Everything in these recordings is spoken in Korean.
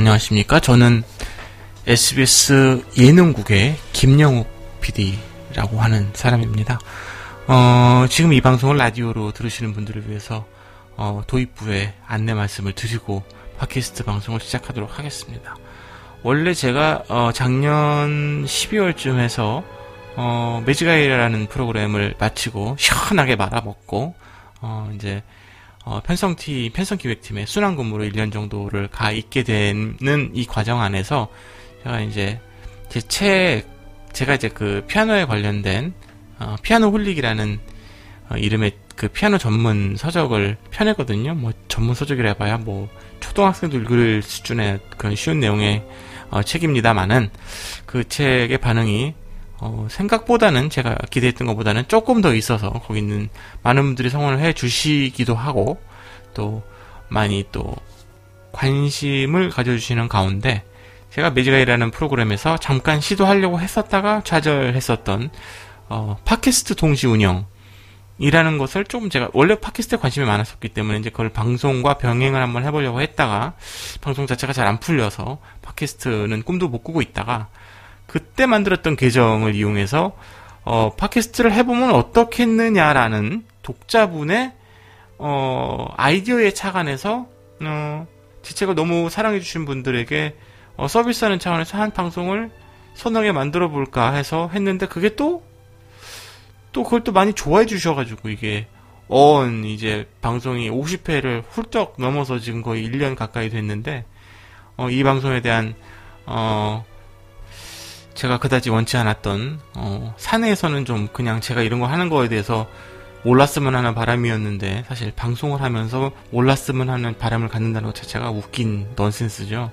안녕하십니까? 저는 SBS 예능국의 김영욱 PD라고 하는 사람입니다. 어, 지금 이 방송을 라디오로 들으시는 분들을 위해서 어, 도입부에 안내 말씀을 드리고 팟캐스트 방송을 시작하도록 하겠습니다. 원래 제가 어, 작년 12월쯤 해서 어, 매직아이라는 프로그램을 마치고 시원하게 말아먹고 어, 이제 어, 편성팀, 편성기획팀의 순환 근무로 1년 정도를 가 있게 되는 이 과정 안에서 제가 이제 제 책, 제가 이제 그 피아노에 관련된 어, 피아노 홀릭이라는 어, 이름의 그 피아노 전문 서적을 펴내거든요. 뭐 전문 서적이라 해봐야 뭐 초등학생도 읽을 수준의 그런 쉬운 내용의 어, 책입니다만은 그 책의 반응이 어, 생각보다는 제가 기대했던 것보다는 조금 더 있어서 거기 있는 많은 분들이 성원을 해 주시기도 하고 또 많이 또 관심을 가져주시는 가운데 제가 매직아이라는 프로그램에서 잠깐 시도하려고 했었다가 좌절했었던 어, 팟캐스트 동시 운영이라는 것을 조금 제가 원래 팟캐스트에 관심이 많았었기 때문에 이제 그걸 방송과 병행을 한번 해보려고 했다가 방송 자체가 잘 안 풀려서 팟캐스트는 꿈도 못 꾸고 있다가 그때 만들었던 계정을 이용해서 어, 팟캐스트를 해보면 어떻겠느냐라는 독자분의 어, 아이디어에 착안해서 어, 제 책을 너무 사랑해주신 분들에게 어, 서비스하는 차원에서 한 방송을 선하게 만들어 볼까 해서 했는데 그게 또, 또 그걸 또 많이 좋아해 주셔가지고 이게 언 이제 방송이 50회를 훌쩍 넘어서 지금 거의 1년 가까이 됐는데 어, 이 방송에 대한 어, 제가 그다지 원치 않았던 어, 사내에서는 좀 그냥 제가 이런 거 하는 거에 대해서 몰랐으면 하는 바람이었는데 사실 방송을 하면서 몰랐으면 하는 바람을 갖는다는 것 자체가 웃긴 넌센스죠.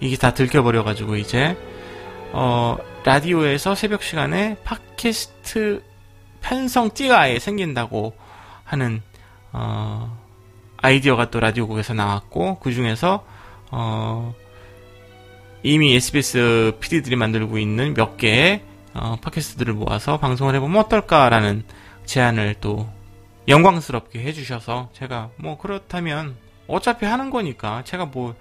이게 다 들켜버려가지고 이제 어, 라디오에서 새벽 시간에 팟캐스트 편성 띠가 아예 생긴다고 하는 어, 아이디어가 또 라디오국에서 나왔고 그 중에서 어, 이미 SBS PD들이 만들고 있는 몇 개의 어, 팟캐스트들을 모아서 방송을 해보면 어떨까라는 제안을 또 영광스럽게 해주셔서 제가 뭐 그렇다면 어차피 하는 거니까 제가 뭐,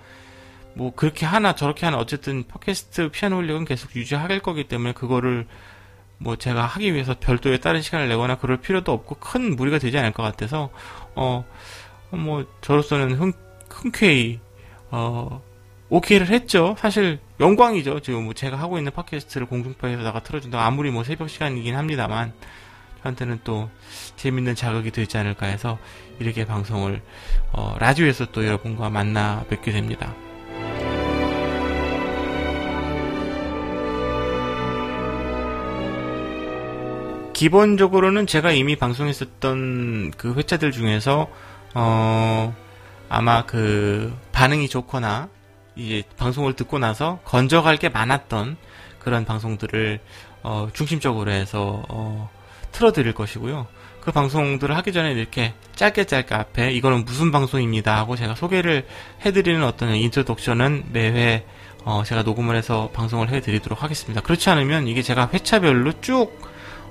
뭐 그렇게 하나 저렇게 하나 어쨌든 팟캐스트 피아노 홀릭은 계속 유지할 거기 때문에 그거를 뭐 제가 하기 위해서 별도의 다른 시간을 내거나 그럴 필요도 없고 큰 무리가 되지 않을 것 같아서 어 뭐 저로서는 흔, 흔쾌히 어 오케이를 했죠. 사실 영광이죠. 지금 뭐 제가 하고 있는 팟캐스트를 공중파에서다가 틀어준다. 아무리 뭐 새벽 시간이긴 합니다만 저한테는 또 재밌는 자극이 되지 않을까 해서 이렇게 방송을 어, 라디오에서 또 여러분과 만나 뵙게 됩니다. 기본적으로는 제가 이미 방송했었던 그 회차들 중에서 어 아마 그 반응이 좋거나 이제 방송을 듣고 나서 건져갈 게 많았던 그런 방송들을 어, 중심적으로 해서 어, 틀어드릴 것이고요. 그 방송들을 하기 전에 이렇게 짧게 짧게 앞에 이거는 무슨 방송입니다 하고 제가 소개를 해드리는 어떤 인트로덕션은 매회 어, 제가 녹음을 해서 방송을 해드리도록 하겠습니다. 그렇지 않으면 이게 제가 회차별로 쭉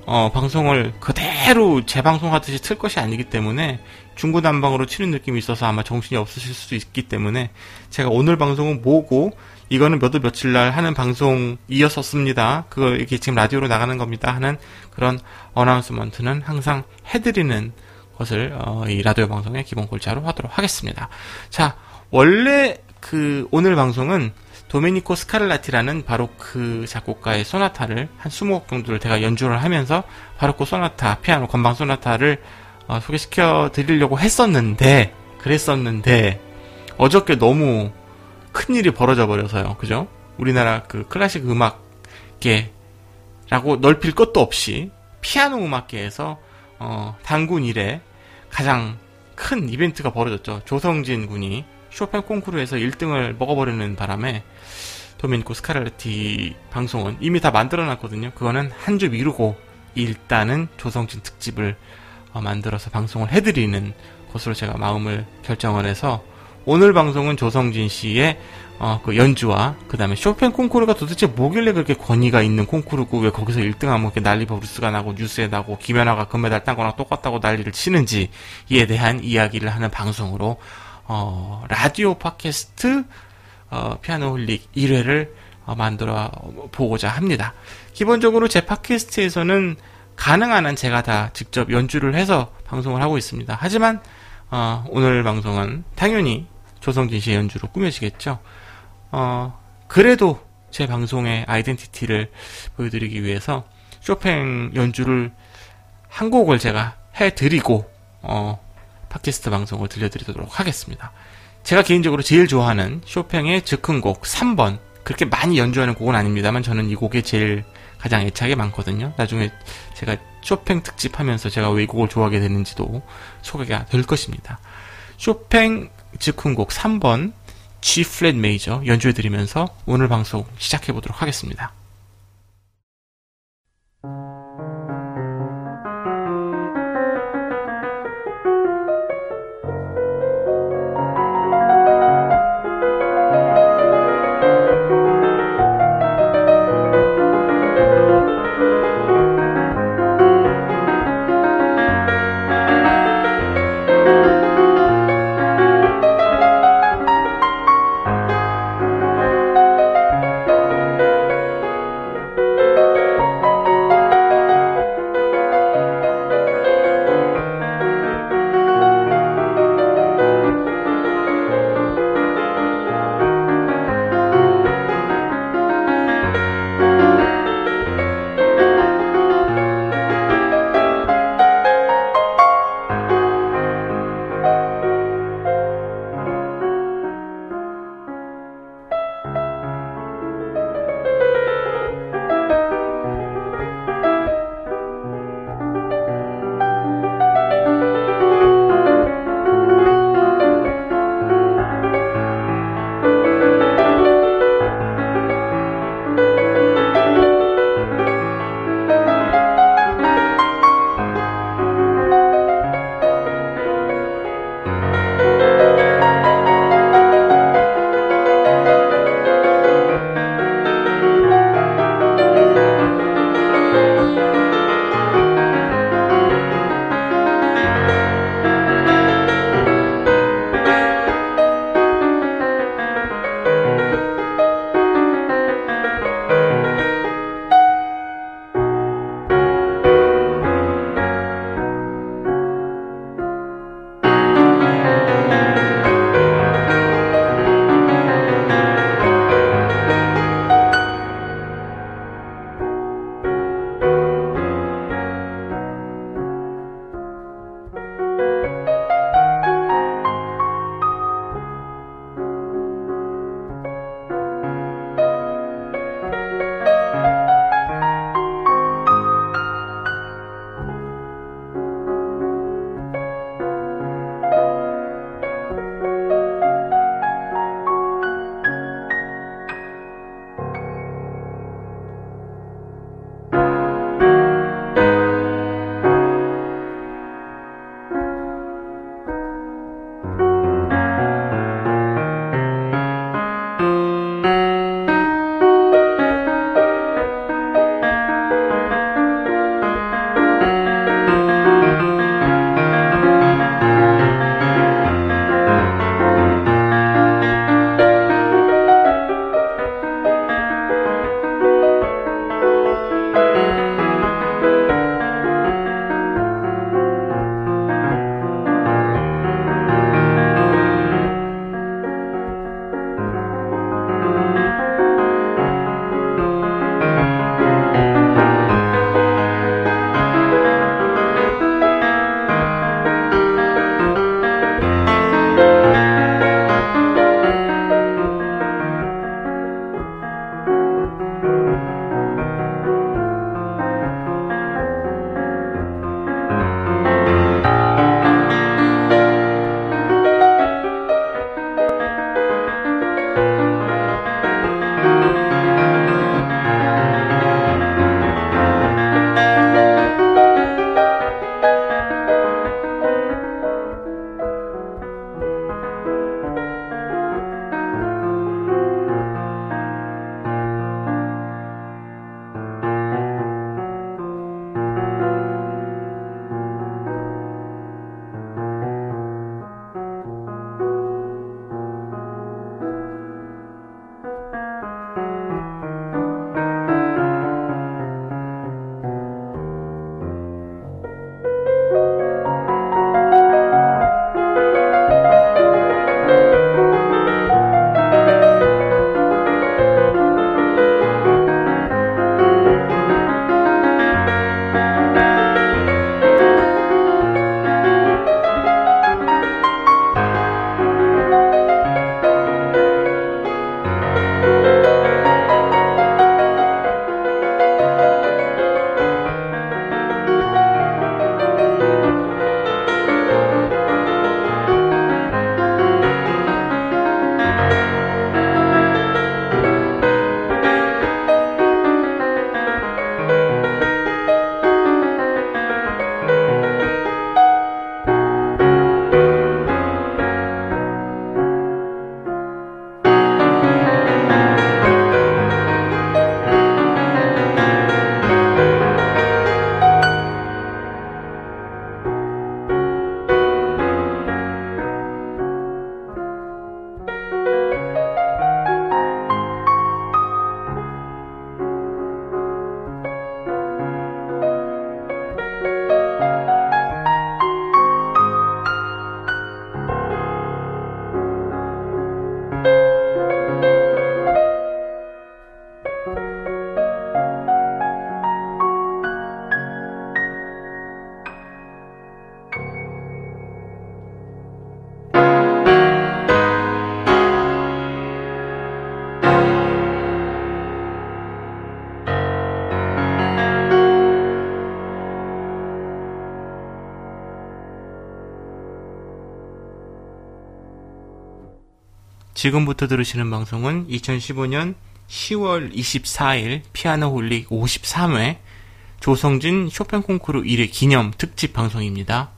어, 방송을 그대로 재방송하듯이 틀 것이 아니기 때문에 중구난방으로 치는 느낌이 있어서 아마 정신이 없으실 수도 있기 때문에 제가 오늘 방송은 뭐고 이거는 몇 월 며칠 날 하는 방송 이었었습니다. 그거 이렇게 지금 라디오로 나가는 겁니다. 하는 그런 announcement는 항상 해드리는 것을 어, 이 라디오 방송의 기본 골자로 하도록 하겠습니다. 자, 원래 그 오늘 방송은 도메니코 스카를라티라는 바로크 작곡가의 소나타를 한 20곡 정도를 제가 연주를 하면서 바로크 소나타, 피아노 건방 소나타를 어, 소개시켜 드리려고 했었는데 그랬었는데 어저께 너무 큰 일이 벌어져 버려서요. 그죠? 우리나라 그 클래식 음악계라고 넓힐 것도 없이 피아노 음악계에서 어, 단군 이래 가장 큰 이벤트가 벌어졌죠. 조성진 군이 쇼팽 콩쿠르에서 1등을 먹어버리는 바람에 도미니코 스카랄레티 방송은 이미 다 만들어놨거든요. 그거는 한 주 미루고 일단은 조성진 특집을 어, 만들어서 방송을 해드리는 것으로 제가 마음을 결정을 해서 오늘 방송은 조성진 씨의 어, 그 연주와 그 다음에 쇼팽 콩쿠르가 도대체 뭐길래 그렇게 권위가 있는 콩쿠르고 왜 거기서 1등하면 이렇게 난리 법석이 나고 뉴스에 나고 김연아가 금메달 딴 거랑 똑같다고 난리를 치는지에 대한 이야기를 하는 방송으로 어, 라디오 팟캐스트 어, 피아노 홀릭 1회를 어, 만들어 보고자 합니다. 기본적으로 제 팟캐스트에서는 가능한 한 제가 다 직접 연주를 해서 방송을 하고 있습니다. 하지만 어, 오늘 방송은 당연히 조성진 씨의 연주로 꾸며지겠죠. 어, 그래도 제 방송의 아이덴티티를 보여드리기 위해서 쇼팽 연주를 한 곡을 제가 해드리고 어, 팟캐스트 방송을 들려드리도록 하겠습니다. 제가 개인적으로 제일 좋아하는 쇼팽의 즉흥곡 3번 그렇게 많이 연주하는 곡은 아닙니다만 저는 이 곡에 제일 가장 애착이 많거든요. 나중에 제가 쇼팽 특집 하면서 제가 왜이 곡을 좋아하게 됐는지도 소개가 될 것입니다. 쇼팽 즉흥곡 3번 G 플랫 메이저 연주해 드리면서 오늘 방송 시작해 보도록 하겠습니다. 지금부터 들으시는 방송은 2015년 10월 24일 피아노 홀릭 53회 조성진 쇼팽 콩쿠르 1회 기념 특집 방송입니다.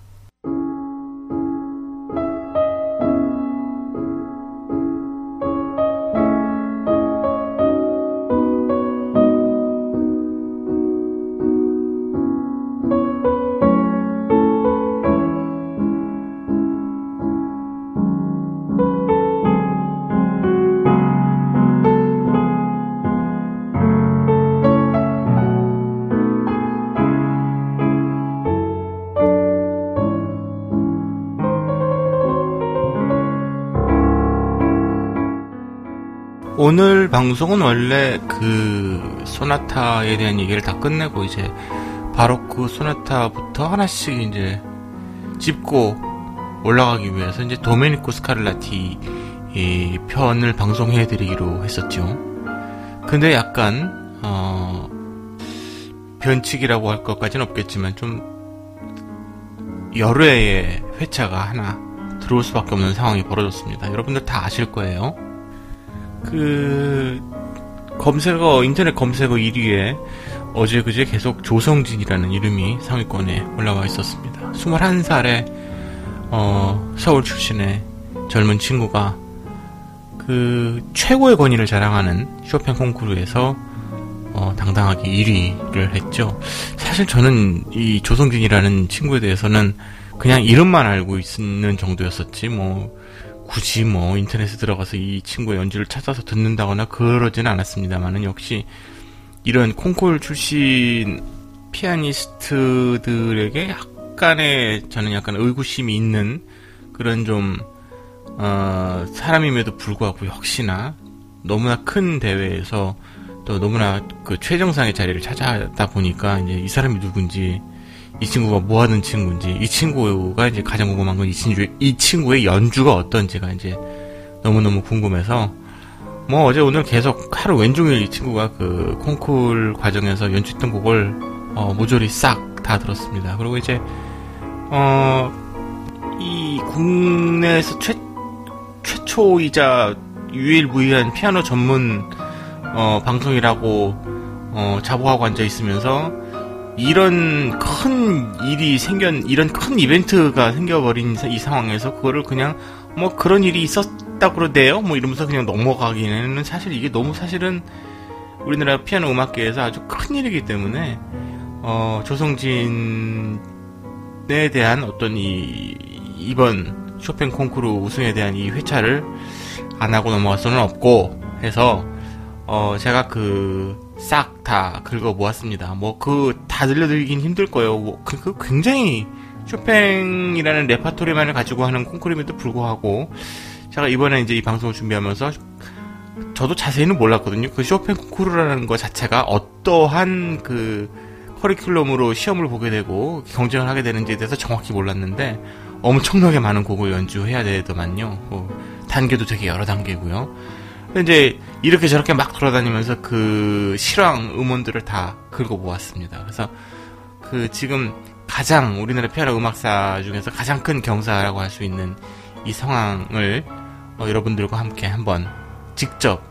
방송은 원래 그 소나타에 대한 얘기를 다 끝내고 이제 바로 그 소나타부터 하나씩 이제 짚고 올라가기 위해서 이제 도메니코 스카를라티 편을 방송해 드리기로 했었죠. 근데 약간 어 변칙이라고 할 것까지는 없겠지만 좀 여러 해의 회차가 하나 들어올 수밖에 없는 상황이 벌어졌습니다. 여러분들 다 아실 거예요. 그 검색어 인터넷 검색어 1위에 어제 그제 계속 조성진이라는 이름이 상위권에 올라와 있었습니다. 21살의 어, 서울 출신의 젊은 친구가 그 최고의 권위를 자랑하는 쇼팽 콩쿠르에서 어, 당당하게 1위를 했죠. 사실 저는 이 조성진이라는 친구에 대해서는 그냥 이름만 알고 있는 정도였었지 뭐 굳이 뭐 인터넷에 들어가서 이 친구의 연주를 찾아서 듣는다거나 그러지는 않았습니다만은 역시 이런 콩콜 출신 피아니스트들에게 약간의 저는 약간 의구심이 있는 그런 좀 어, 사람임에도 불구하고 역시나 너무나 큰 대회에서 또 너무나 그 최정상의 자리를 찾아다 보니까 이제 이 사람이 누군지 이 친구가 뭐 하는 친구인지, 이 친구가 이제 가장 궁금한 건 이 친구, 이 친구의 연주가 어떤지가 이제 너무너무 궁금해서, 뭐 어제 오늘 계속 하루 왼종일 이 친구가 그 콩쿨 과정에서 연주했던 곡을 어, 모조리 싹 다 들었습니다. 그리고 이제, 어, 이 국내에서 최, 최초이자 유일무이한 피아노 전문, 어, 방송이라고, 어, 자부하고 앉아 있으면서, 이런 큰 일이 생겨 이런 큰 이벤트가 생겨버린 이 상황에서 그거를 그냥 뭐 그런 일이 있었다 그러대요? 뭐 이러면서 그냥 넘어가기에는 사실 이게 너무 사실은 우리나라 피아노 음악계에서 아주 큰 일이기 때문에 어 조성진에 대한 어떤 이 이번 쇼팽 콩쿠르 우승에 대한 이 회차를 안 하고 넘어갈 수는 없고 해서 어 제가 그 싹 다 긁어 모았습니다. 뭐 그 다 들려드리긴 힘들 거예요. 뭐 그, 그 굉장히 쇼팽이라는 레파토리만을 가지고 하는 콩쿠르임에도 불구하고 제가 이번에 이제 이 방송을 준비하면서 저도 자세히는 몰랐거든요. 그 쇼팽 콩쿠르라는 것 자체가 어떠한 그 커리큘럼으로 시험을 보게 되고 경쟁을 하게 되는지에 대해서 정확히 몰랐는데 엄청나게 많은 곡을 연주해야 되더만요. 뭐 단계도 되게 여러 단계고요. 이제 이렇게 저렇게 막 돌아다니면서 그 실황 음원들을 다 긁어 모았습니다. 그래서 그 지금 가장 우리나라 피아노 음악사 중에서 가장 큰 경사라고 할 수 있는 이 상황을 어, 여러분들과 함께 한번 직접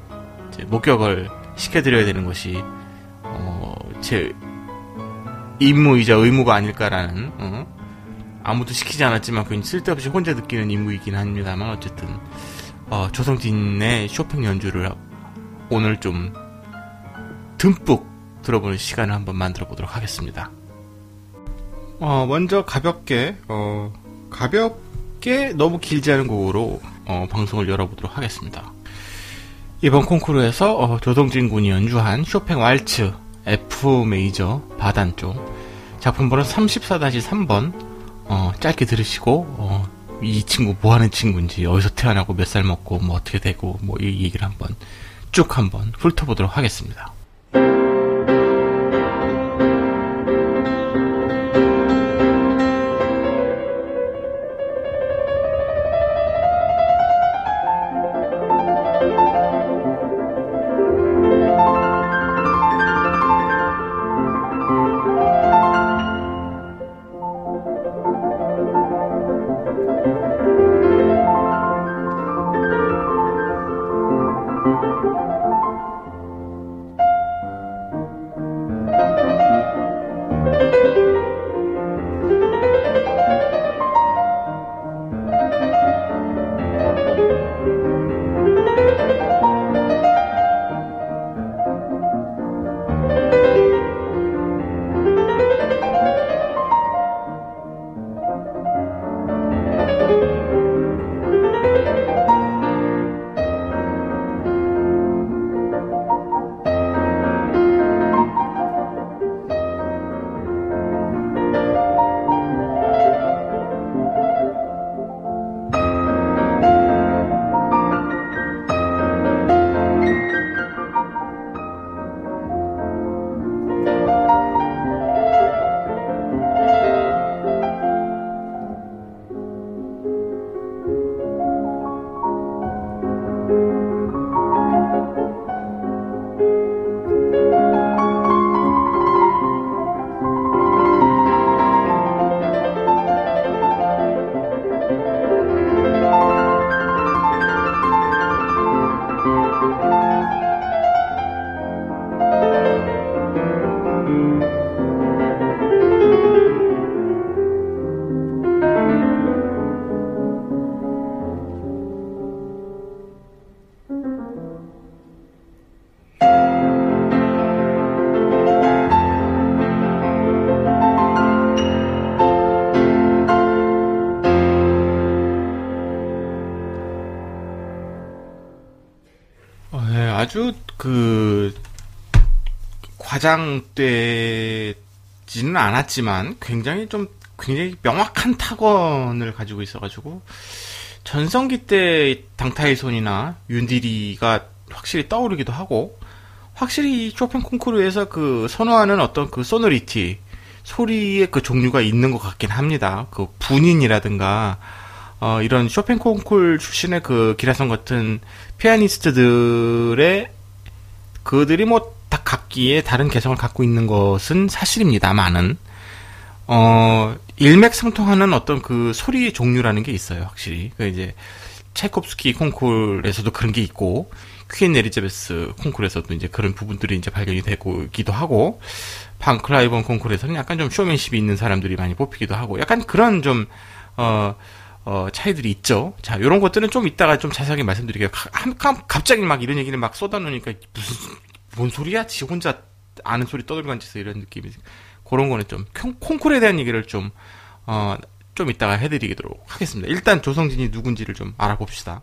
목격을 시켜드려야 되는 것이 어, 제 임무이자 의무가 아닐까라는 어? 아무도 시키지 않았지만 그 쓸데없이 혼자 느끼는 임무이긴 합니다만 어쨌든 어, 조성진의 쇼팽 연주를 오늘 좀 듬뿍 들어보는 시간을 한번 만들어 보도록 하겠습니다. 어, 먼저 가볍게, 어, 가볍게 너무 길지 않은 곡으로 어, 방송을 열어보도록 하겠습니다. 이번 콩쿠르에서 어, 조성진 군이 연주한 쇼팽 왈츠 F 메이저 바단 쪽 작품 번호 34-3번 어, 짧게 들으시고 어, 이 친구 뭐 하는 친구인지 어디서 태어나고 몇 살 먹고 뭐 어떻게 되고 뭐 이 얘기를 한번 쭉 한번 훑어보도록 하겠습니다. 아주 그 과장되지는 않았지만 굉장히 좀 굉장히 명확한 타건을 가지고 있어가지고 전성기 때 당타이손이나 윤디리가 확실히 떠오르기도 하고 확실히 쇼팽 콩쿠르에서 그 선호하는 어떤 그 소노리티 소리의 그 종류가 있는 것 같긴 합니다. 그 분인이라든가 어, 이런 쇼팽 콩쿨 출신의 그 기라성 같은 피아니스트들의 그들이 뭐 다 각기의 다른 개성을 갖고 있는 것은 사실입니다만은 어 일맥상통하는 어떤 그 소리의 종류라는 게 있어요 확실히. 그 이제 차이콥스키 콩쿨에서도 그런 게 있고 퀸 에리자베스 콩쿨에서도 이제 그런 부분들이 이제 발견이 되고기도 하고 방클라이번 콩쿨에서는 약간 좀 쇼맨십이 있는 사람들이 많이 뽑히기도 하고 약간 그런 좀 어, 어, 차이들이 있죠. 자, 이런 것들은 좀 이따가 좀 자세하게 말씀드릴게요. 가, 갑자기 막 이런 얘기를 막 쏟아놓으니까 무슨 뭔 소리야? 지 혼자 아는 소리 떠들고 앉아서 이런 느낌이 그런 거는 좀 콩쿨에 대한 얘기를 좀 어, 좀 이따가 해드리도록 하겠습니다. 일단 조성진이 누군지를 좀 알아봅시다.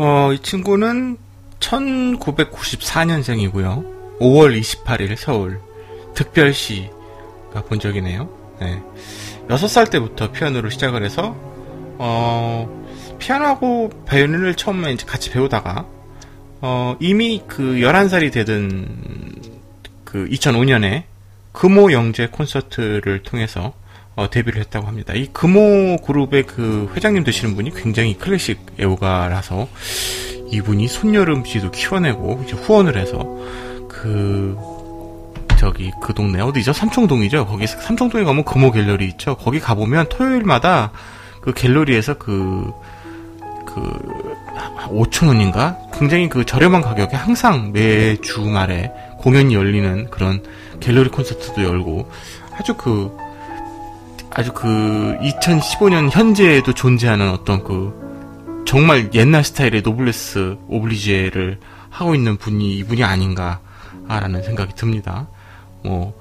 어, 이 친구는 1994년생이고요. 5월 28일 서울 특별시가 본적이네요. 네. 6살 때부터 피아노를 시작을 해서 어, 피아노하고 바이올린을 처음에 이제 같이 배우다가 어, 이미 그 11살이 되던 그 2005년에 금호 영재 콘서트를 통해서 어, 데뷔를 했다고 합니다. 이 금호 그룹의 그 회장님 되시는 분이 굉장히 클래식 애호가라서 이분이 손여름 씨도 키워내고 이제 후원을 해서 그 저기 그 동네 어디죠? 삼청동이죠. 거기 삼청동에 가면 금호 갤러리 있죠. 거기 가 보면 토요일마다 그 갤러리에서 그, 그, 5천 원인가? 굉장히 그 저렴한 가격에 항상 매 주말에 공연이 열리는 그런 갤러리 콘서트도 열고 아주 그 아주 그 2015년 현재에도 존재하는 어떤 그 정말 옛날 스타일의 노블레스 오블리제를 하고 있는 분이 이분이 아닌가라는 생각이 듭니다. 뭐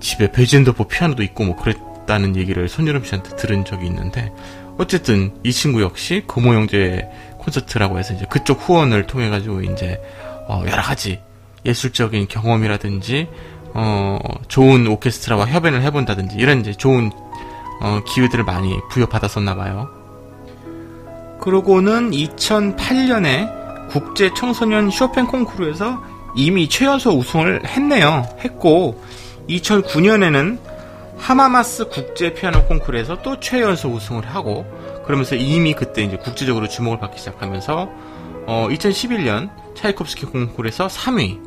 집에 베젠더포 피아노도 있고 뭐 그랬다는 얘기를 손여름 씨한테 들은 적이 있는데 어쨌든 이 친구 역시 금호영재 콘서트라고 해서 이제 그쪽 후원을 통해 가지고 이제 어 여러 가지 예술적인 경험이라든지 어 좋은 오케스트라와 협연을 해본다든지 이런 이제 좋은 어, 기회들을 많이 부여받았었나 봐요. 그러고는 2008년에 국제 청소년 쇼팽 콩쿠르에서 이미 최연소 우승을 했네요. 했고 2009년에는 하마마스 국제 피아노 콩쿠르에서 또 최연소 우승을 하고 그러면서 이미 그때 이제 국제적으로 주목을 받기 시작하면서 어 2011년 차이콥스키 콩쿠르에서 3위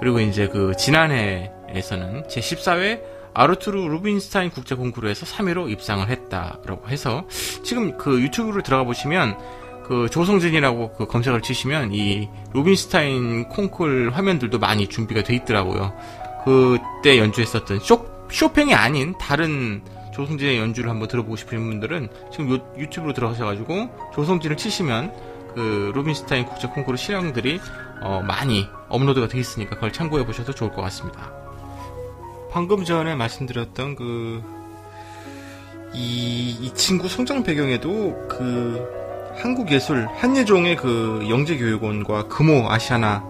그리고 이제 그 지난해에서는 제 14회 아르투르 루빈스타인 국제 콩쿠르에서 3위로 입상을 했다라고 해서 지금 그 유튜브로 들어가 보시면 그 조성진이라고 그 검색을 치시면 이 루빈스타인 콩쿨 화면들도 많이 준비가 돼 있더라고요. 그때 연주했었던 쇼, 쇼팽이 아닌 다른 조성진의 연주를 한번 들어보고 싶은 분들은 지금 요, 유튜브로 들어가셔가지고 조성진을 치시면 그 루빈스타인 국제 콩쿠르 실황들이 어, 많이 업로드가 돼 있으니까 그걸 참고해 보셔도 좋을 것 같습니다. 방금 전에 말씀드렸던 그, 이, 이 친구 성장 배경에도 그, 한국 예술, 한예종의 그 영재교육원과 금호 아시아나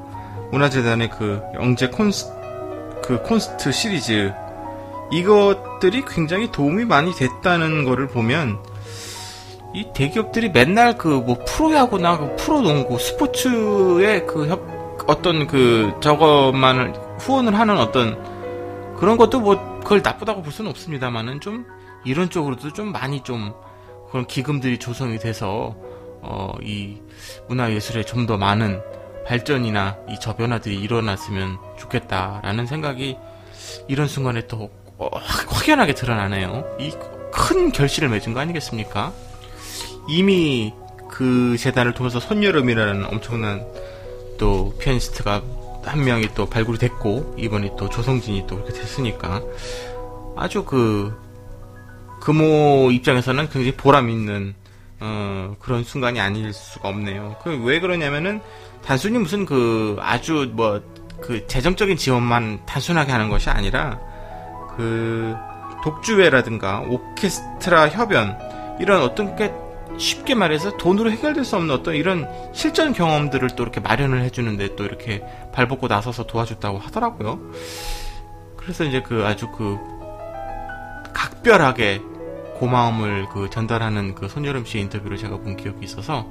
문화재단의 그 영재 콘스, 그 콘스트 시리즈, 이것들이 굉장히 도움이 많이 됐다는 거를 보면, 이 대기업들이 맨날 그 뭐 프로야구나 그 프로농구 스포츠의 그 협, 어떤 그 저것만을 후원을 하는 어떤 그런 것도 뭐 그걸 나쁘다고 볼 수는 없습니다만은 좀 이런 쪽으로도 좀 많이 좀 그런 기금들이 조성이 돼서 어, 이 문화예술에 좀 더 많은 발전이나 이 저변화들이 일어났으면 좋겠다라는 생각이 이런 순간에 또 어, 확연하게 드러나네요. 이 큰 결실을 맺은 거 아니겠습니까? 이미 그 재단을 통해서 손여름이라는 엄청난 또 피아니스트가 한 명이 또 발굴이 됐고 이번에 또 조성진이 또 그렇게 됐으니까 아주 그 금호 입장에서는 굉장히 보람 있는 어, 그런 순간이 아닐 수가 없네요. 그 왜 그러냐면은 단순히 무슨 그 아주 뭐 그 재정적인 지원만 단순하게 하는 것이 아니라 그 독주회라든가 오케스트라 협연 이런 어떤 게 쉽게 말해서 돈으로 해결될 수 없는 어떤 이런 실전 경험들을 또 이렇게 마련을 해주는데 또 이렇게 발벗고 나서서 도와줬다고 하더라고요. 그래서 이제 그 아주 그 각별하게 고마움을 그 전달하는 그 손여름 씨의 인터뷰를 제가 본 기억이 있어서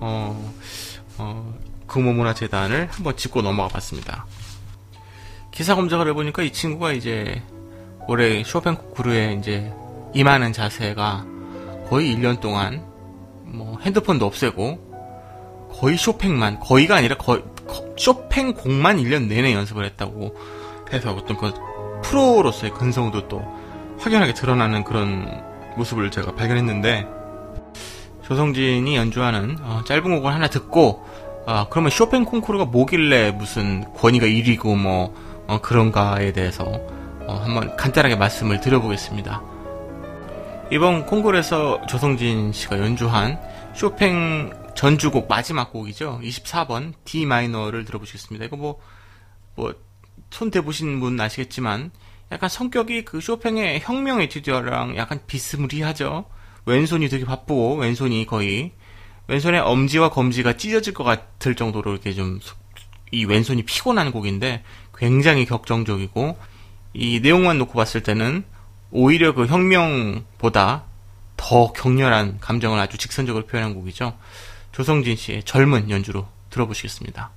어, 어, 금호문화재단을 한번 짚고 넘어가 봤습니다. 기사 검색을 해보니까 이 친구가 이제 올해 쇼팽 코쿠르에 이제 임하는 자세가 거의 1년 동안 뭐 핸드폰도 없애고 거의 쇼팽만 거의가 아니라 거의 쇼팽 곡만 1년 내내 연습을 했다고 해서 어떤 그 프로로서의 근성도 또 확연하게 드러나는 그런 모습을 제가 발견했는데 조성진이 연주하는 어, 짧은 곡을 하나 듣고 어, 그러면 쇼팽 콩쿠르가 뭐길래 무슨 권위가 1위고 뭐 어, 그런가에 대해서 어, 한번 간단하게 말씀을 드려보겠습니다. 이번 콩쿠르에서 조성진 씨가 연주한 쇼팽 전주곡 마지막 곡이죠. 24번 D 마이너를 들어보시겠습니다. 이거 뭐, 뭐, 손 대보신 분 아시겠지만, 약간 성격이 그 쇼팽의 혁명 에튜디어랑 약간 비스무리하죠. 왼손이 되게 바쁘고, 왼손이 거의, 왼손의 엄지와 검지가 찢어질 것 같을 정도로 이렇게 좀, 이 왼손이 피곤한 곡인데, 굉장히 격정적이고, 이 내용만 놓고 봤을 때는, 오히려 그 혁명보다 더 격렬한 감정을 아주 직선적으로 표현한 곡이죠. 조성진 씨의 젊은 연주로 들어보시겠습니다.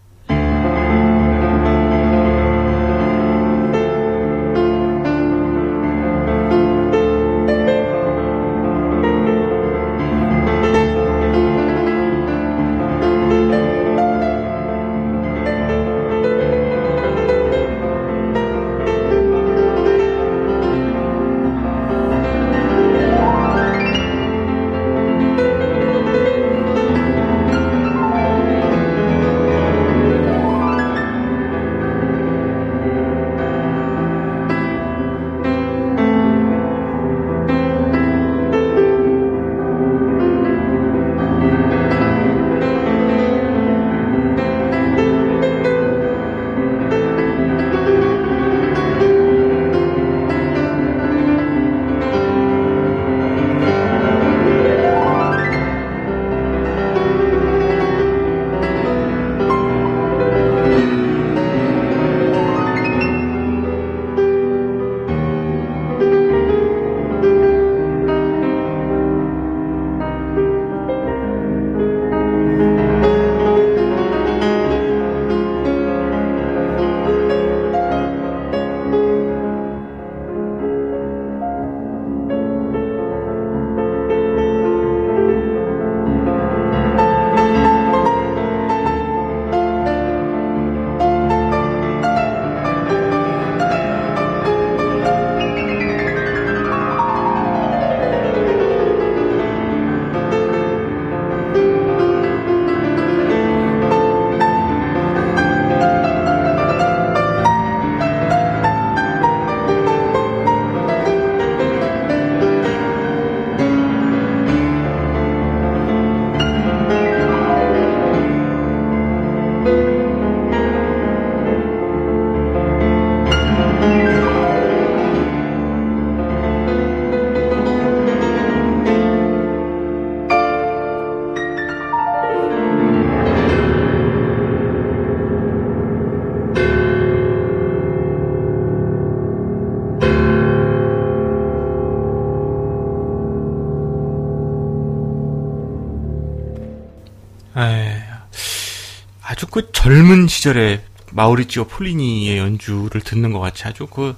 젊은 시절에 마우리치오 폴리니의 연주를 듣는 것 같이 아주 그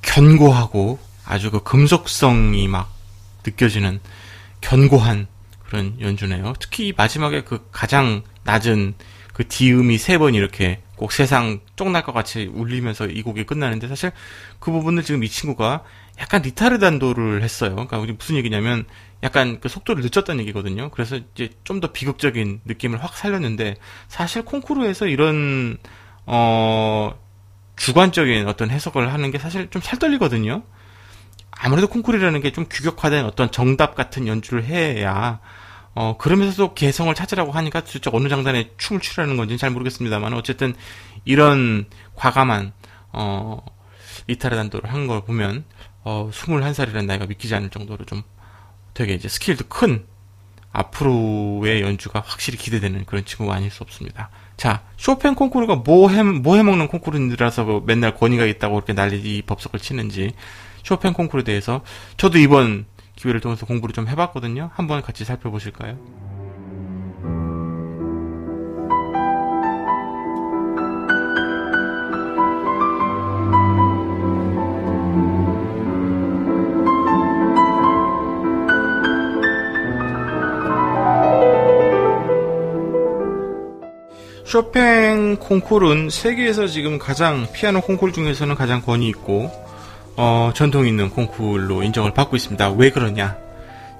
견고하고 아주 그 금속성이 막 느껴지는 견고한 그런 연주네요. 특히 마지막에 그 가장 낮은 그 디음이 세 번 이렇게 꼭 세상 쪽날 것 같이 울리면서 이 곡이 끝나는데 사실 그 부분을 지금 이 친구가 약간 리타르단도를 했어요. 그러니까 무슨 얘기냐면 약간 그 속도를 늦췄다는 얘기거든요. 그래서 이제 좀 더 비극적인 느낌을 확 살렸는데 사실 콩쿠르에서 이런 어 주관적인 어떤 해석을 하는 게 사실 좀 살떨리거든요. 아무래도 콩쿠르라는 게 좀 규격화된 어떤 정답 같은 연주를 해야 어, 그러면서도 개성을 찾으라고 하니까 진짜 어느 장단에 춤을 추라는 건지는 잘 모르겠습니다만, 어쨌든 이런 과감한, 어, 이타르 단도를 한 걸 보면, 어, 21살이라는 나이가 믿기지 않을 정도로 좀 되게 이제 스킬도 큰 앞으로의 연주가 확실히 기대되는 그런 친구가 아닐 수 없습니다. 자, 쇼팽 콩쿠르가 뭐 해, 뭐 해먹는 콩쿠르라서 뭐 맨날 권위가 있다고 그렇게 난리 법석을 치는지, 쇼팽 콩쿠르에 대해서 저도 이번 기회를 통해서 공부를 좀 해봤거든요. 한번 같이 살펴보실까요? 쇼팽 콩쿠르는 세계에서 지금 가장 피아노 콩쿠르 중에서는 가장 권위 있고 어, 전통 있는 콩쿠르로 인정을 받고 있습니다. 왜 그러냐?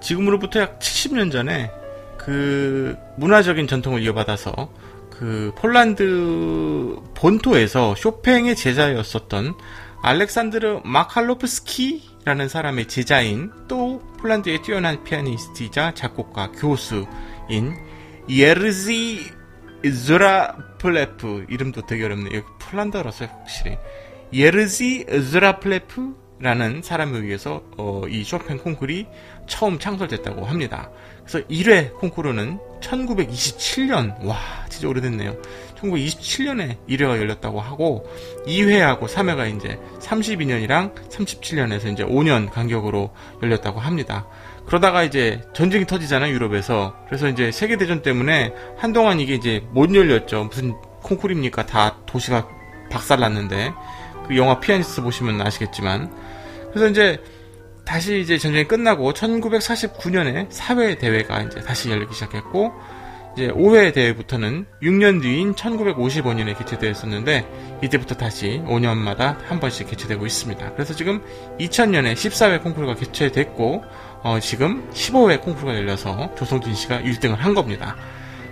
지금으로부터 약 70년 전에 그 문화적인 전통을 이어받아서 그 폴란드 본토에서 쇼팽의 제자였었던 알렉산드르 마칼로프스키라는 사람의 제자인 또 폴란드의 뛰어난 피아니스트이자 작곡가 교수인 예르지 즈라플레프 이름도 되게 어렵네요. 폴란드어라서 확실히 예르지 즈라플레프라는 사람에 의해서 어, 이 쇼팽 콩쿠르이 처음 창설됐다고 합니다. 그래서 1회 콩쿠르는 1927년 와 진짜 오래됐네요. 1927년에 1회가 열렸다고 하고 2회하고 3회가 이제 32년이랑 37년에서 이제 5년 간격으로 열렸다고 합니다. 그러다가 이제 전쟁이 터지잖아요 유럽에서. 그래서 이제 세계 대전 때문에 한동안 이게 이제 못 열렸죠. 무슨 콩쿠르입니까? 다 도시가 박살 났는데. 그 영화 피아니스트 보시면 아시겠지만. 그래서 이제 다시 이제 전쟁이 끝나고 1949년에 사회 대회가 이제 다시 열리기 시작했고 이제 5회 대회부터는 6년 뒤인 1955년에 개최되었었는데 이때부터 다시 5년마다 한 번씩 개최되고 있습니다. 그래서 지금 2000년에 14회 콩쿠르가 개최됐고 어, 지금 15회 콩쿠르가 열려서 조성진 씨가 1등을 한 겁니다.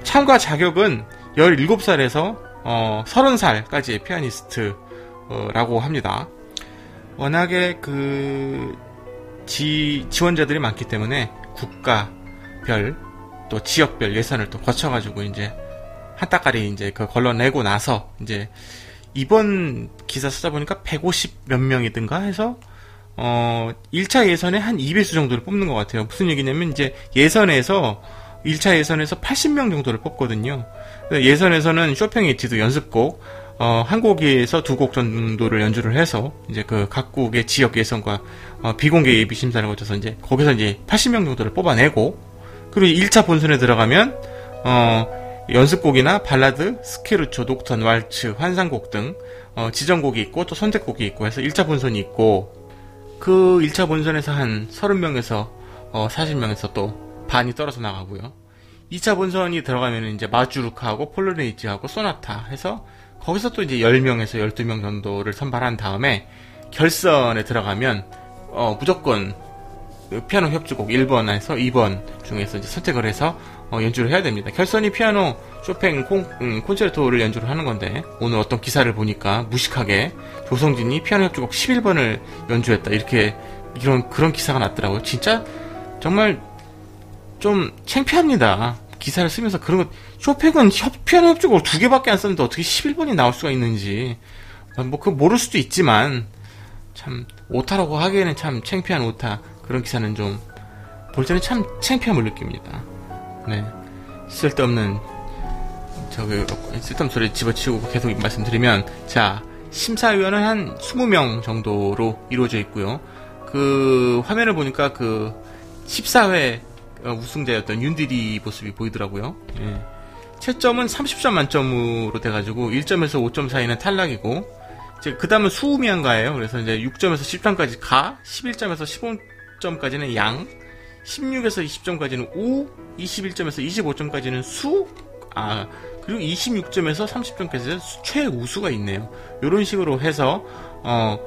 참가 자격은 17살에서 어, 30살까지의 피아니스트라고 합니다. 워낙에 그 지, 지원자들이 많기 때문에 국가별 또 지역별 예산을 또 거쳐가지고 이제 한 따까리 이제 그 걸러내고 나서 이제 이번 기사 쓰다 보니까 150 몇 명이든가 해서 어 1차 예선에 한 2배수 정도를 뽑는 것 같아요. 무슨 얘기냐면 이제 예선에서 1차 예선에서 80명 정도를 뽑거든요. 예선에서는 쇼팽 에튀드 연습곡 어, 한 곡에서 두 곡 정도를 연주를 해서 이제 그 각국의 지역 예선과 어, 비공개 예비 심사를 거쳐서 이제 거기서 이제 80명 정도를 뽑아내고 그리고 1차 본선에 들어가면 어, 연습곡이나 발라드, 스케르초, 녹턴, 왈츠, 환상곡 등 어, 지정곡이 있고 또 선택곡이 있고 해서 1차 본선이 있고 그 1차 본선에서 한 30명에서 어, 40명에서 또 반이 떨어져 나가고요. 2차 본선이 들어가면 이제 마주르카하고 폴로네이즈하고 소나타 해서 거기서 또 이제 10명에서 12명 정도를 선발한 다음에 결선에 들어가면 어, 무조건 피아노 협주곡 1번에서 2번 중에서 선택을 해서 어, 연주를 해야 됩니다. 결선이 피아노 쇼팽 콩, 음, 콘체르토를 연주를 하는 건데 오늘 어떤 기사를 보니까 무식하게 조성진이 피아노 협주곡 11번을 연주했다 이렇게 이런 그런 기사가 났더라고요. 진짜 정말 좀 창피합니다. 기사를 쓰면서 그런 거 쇼팽은 협, 피아노 협주곡을 두 개밖에 안 썼는데 어떻게 11번이 나올 수가 있는지 뭐 그 모를 수도 있지만 참 오타라고 하기에는 참 창피한 오타 그런 기사는 좀 볼 때는 참 창피함을 느낍니다. 네 쓸데없는 저기 쓸데없는 소리 집어치우고 계속 말씀드리면 자 심사위원은 한 20명 정도로 이루어져 있고요. 그 화면을 보니까 그 14회 우승자였던 윤디리 모습이 보이더라고요. 예. 채점은 30점 만점으로 돼가지고 1점에서 5점 사이는 탈락이고 그 다음은 수미한가예요. 그래서 이제 6점에서 10점까지 가, 11점에서 15점까지는 양, 16에서 20점까지는 우, 21점에서 25점까지는 수, 아 그리고 26점에서 30점까지 최우수가 있네요. 이런 식으로 해서 어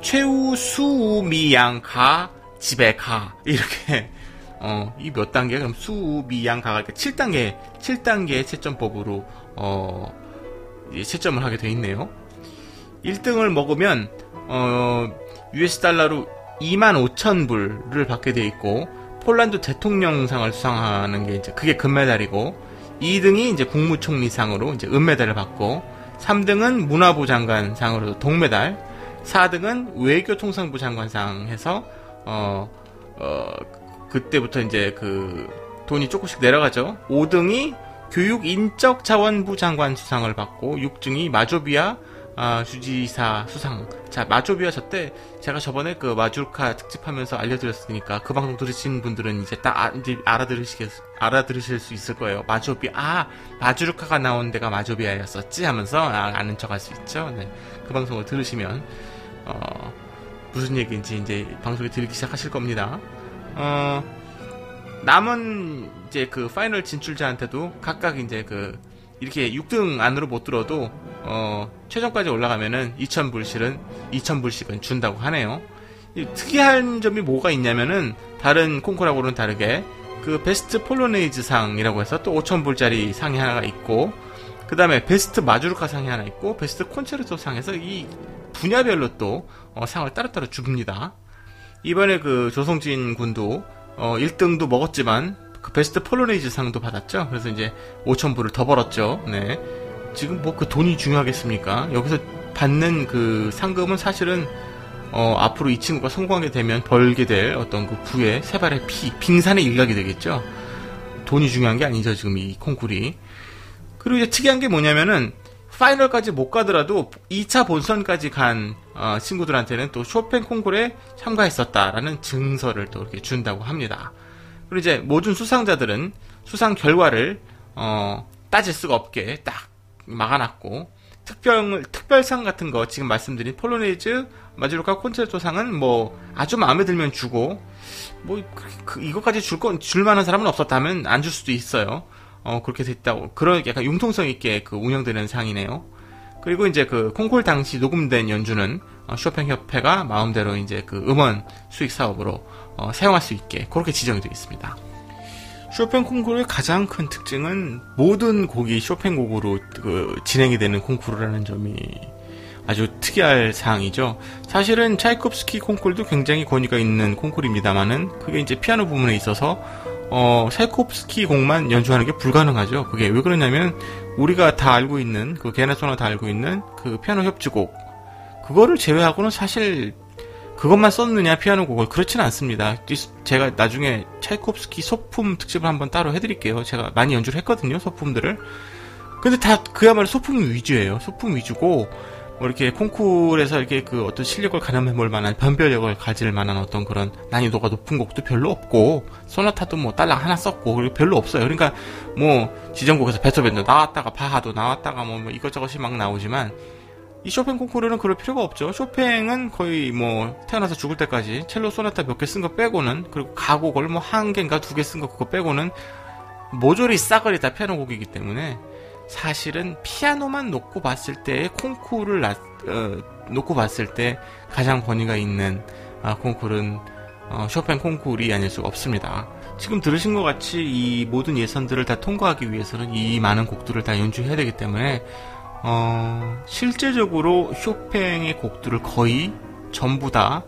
최우, 수, 미, 양, 가, 집에 가 이렇게 어, 이 몇 단계? 그럼 수, 미, 양, 가가 이렇게 7단계, 7단계의 채점법으로, 어, 채점을 하게 돼 있네요. 1등을 먹으면, 어, US 달러로 2만 5천 불을 받게 돼 있고, 폴란드 대통령상을 수상하는 게 이제 그게 금메달이고 2등이 이제 국무총리상으로 이제 은메달을 받고 3등은 문화부 장관상으로 동메달, 4등은 외교통상부 장관상 해서 어, 어, 그때부터 이제 그 돈이 조금씩 내려가죠. 5등이 교육인적자원부 장관 수상을 받고 6등이 마조비아 아, 주지사 수상. 자, 마조비아 저때 제가 저번에 그 마주르카 특집하면서 알려드렸으니까 그 방송 들으신 분들은 이제 딱 아, 이제 알아들으시겠 알아들으실 수 있을 거예요. 마조비아 아 마주르카가 나온 데가 마조비아였었지 하면서 아, 아는 척 할 수 있죠. 네, 그 방송을 들으시면 어, 무슨 얘기인지 이제 방송에 들기 시작하실 겁니다. 어, 남은 이제 그 final 진출자한테도 각각 이제 그 이렇게 6등 안으로 못 들어도 어, 최종까지 올라가면은 2,000불씩은 2,000불씩은 준다고 하네요. 특이한 점이 뭐가 있냐면은 다른 콩쿠르하고는 다르게 그 베스트 폴로네이즈 상이라고 해서 또 5,000불짜리 상이 하나가 있고 그 다음에 베스트 마주르카 상이 하나 있고 베스트 콘체르토 상 해서 이 분야별로 또 어, 상을 따로따로 줍니다. 이번에 그 조성진 군도 어, 1등도 먹었지만 그 베스트 폴로네이즈 상도 받았죠. 그래서 이제 5천 불을 더 벌었죠. 네. 지금 뭐 그 돈이 중요하겠습니까? 여기서 받는 그 상금은 사실은 어, 앞으로 이 친구가 성공하게 되면 벌게 될 어떤 그 부의 새발의 피, 빙산의 일각이 되겠죠. 돈이 중요한 게 아니죠, 지금 이 콩쿨이. 그리고 이제 특이한 게 뭐냐면은 final까지 못 가더라도 2차 본선까지 간 어, 친구들한테는 또 쇼팽 콩쿨에 참가했었다라는 증서를 또 이렇게 준다고 합니다. 그리고 이제 모든 수상자들은 수상 결과를 어, 따질 수가 없게 딱 막아놨고 특별 특별상 같은 거 지금 말씀드린 폴로네이즈 마주르카 콘체르토상은 뭐 아주 마음에 들면 주고 뭐 그, 이것까지 줄건 줄만한 사람은 없었다면 안 줄 수도 있어요. 어 그렇게 됐다고 그런 약간 융통성 있게 그 운영되는 상이네요. 그리고 이제 그 콩콜 당시 녹음된 연주는 어, 쇼팽 협회가 마음대로 이제 그 음원 수익 사업으로 어, 사용할 수 있게 그렇게 지정이 되어 있습니다. 쇼팽 콩쿠르의 가장 큰 특징은 모든 곡이 쇼팽 곡으로 그 진행이 되는 콩쿠르라는 점이 아주 특이할 사항이죠. 사실은 차이콥스키 콩쿠르도 굉장히 권위가 있는 콩쿠르입니다만은 그게 이제 피아노 부분에 있어서 어, 차이콥스키 곡만 연주하는 게 불가능하죠. 그게 왜 그러냐면 우리가 다 알고 있는 그 게나 소나 다 알고 있는 그 피아노 협주곡 그거를 제외하고는 사실 그것만 썼느냐 피아노 곡을 그렇지는 않습니다. 제가 나중에 차이콥스키 소품 특집을 한번 따로 해드릴게요. 제가 많이 연주를 했거든요 소품들을. 근데 다 그야말로 소품 위주예요. 소품 위주고 뭐 이렇게 콩쿠르에서 이렇게 그 어떤 실력을 가늠해 볼 만한 변별력을 가질 만한 어떤 그런 난이도가 높은 곡도 별로 없고 소나타도 뭐 딸랑 하나 썼고 그리고 별로 없어요. 그러니까 뭐 지정곡에서 베토벤도 나왔다가 바하도 나왔다가 뭐, 뭐 이것저것이 막 나오지만 이 쇼팽 콩쿠르는 그럴 필요가 없죠. 쇼팽은 거의 뭐 태어나서 죽을 때까지 첼로 소나타 몇 개 쓴 거 빼고는 그리고 가곡을 뭐 한 개인가 두 개 쓴 거 그거 빼고는 모조리 싸그리 다 피아노 곡이기 때문에 사실은 피아노만 놓고 봤을 때 콩쿠르를 나, 어, 놓고 봤을 때 가장 권위가 있는 아, 콩쿠르는 어, 쇼팽 콩쿠르이 아닐 수가 없습니다. 지금 들으신 것 같이 이 모든 예선들을 다 통과하기 위해서는 이 많은 곡들을 다 연주해야 되기 때문에 어, 실제적으로 쇼팽의 곡들을 거의 전부 다